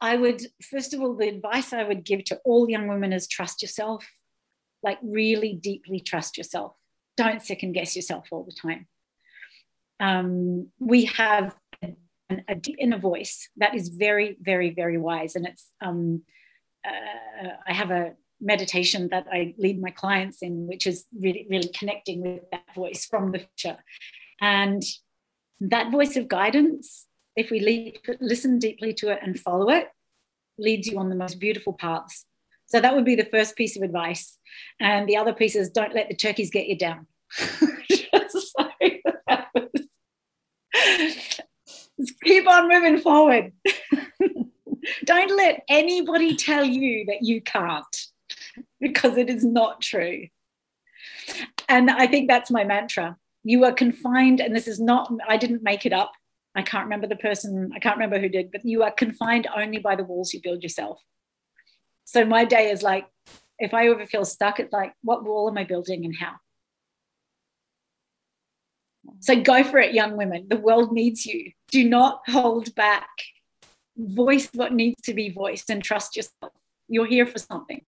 I would, first of all, the advice I would give to all young women is trust yourself, like really deeply trust yourself. Don't second guess yourself all the time. Um, we have a, a, deep inner voice that is very, very, very wise. And it's, um, uh, I have a meditation that I lead my clients in, which is really, really connecting with that voice from the future. And that voice of guidance, if we listen deeply to it and follow it, leads you on the most beautiful paths. So that would be the first piece of advice. And the other piece is don't let the turkeys get you down. Just keep on moving forward. don't let anybody tell you that you can't because it is not true. And I think that's my mantra. You are confined, and this is not, I didn't make it up. I can't remember the person, I can't remember who did, but you are confined only by the walls you build yourself. So my day is like, if I ever feel stuck, it's like, what wall am I building and how? So go for it, young women. The world needs you. Do not hold back. Voice what needs to be voiced and trust yourself. You're here for something.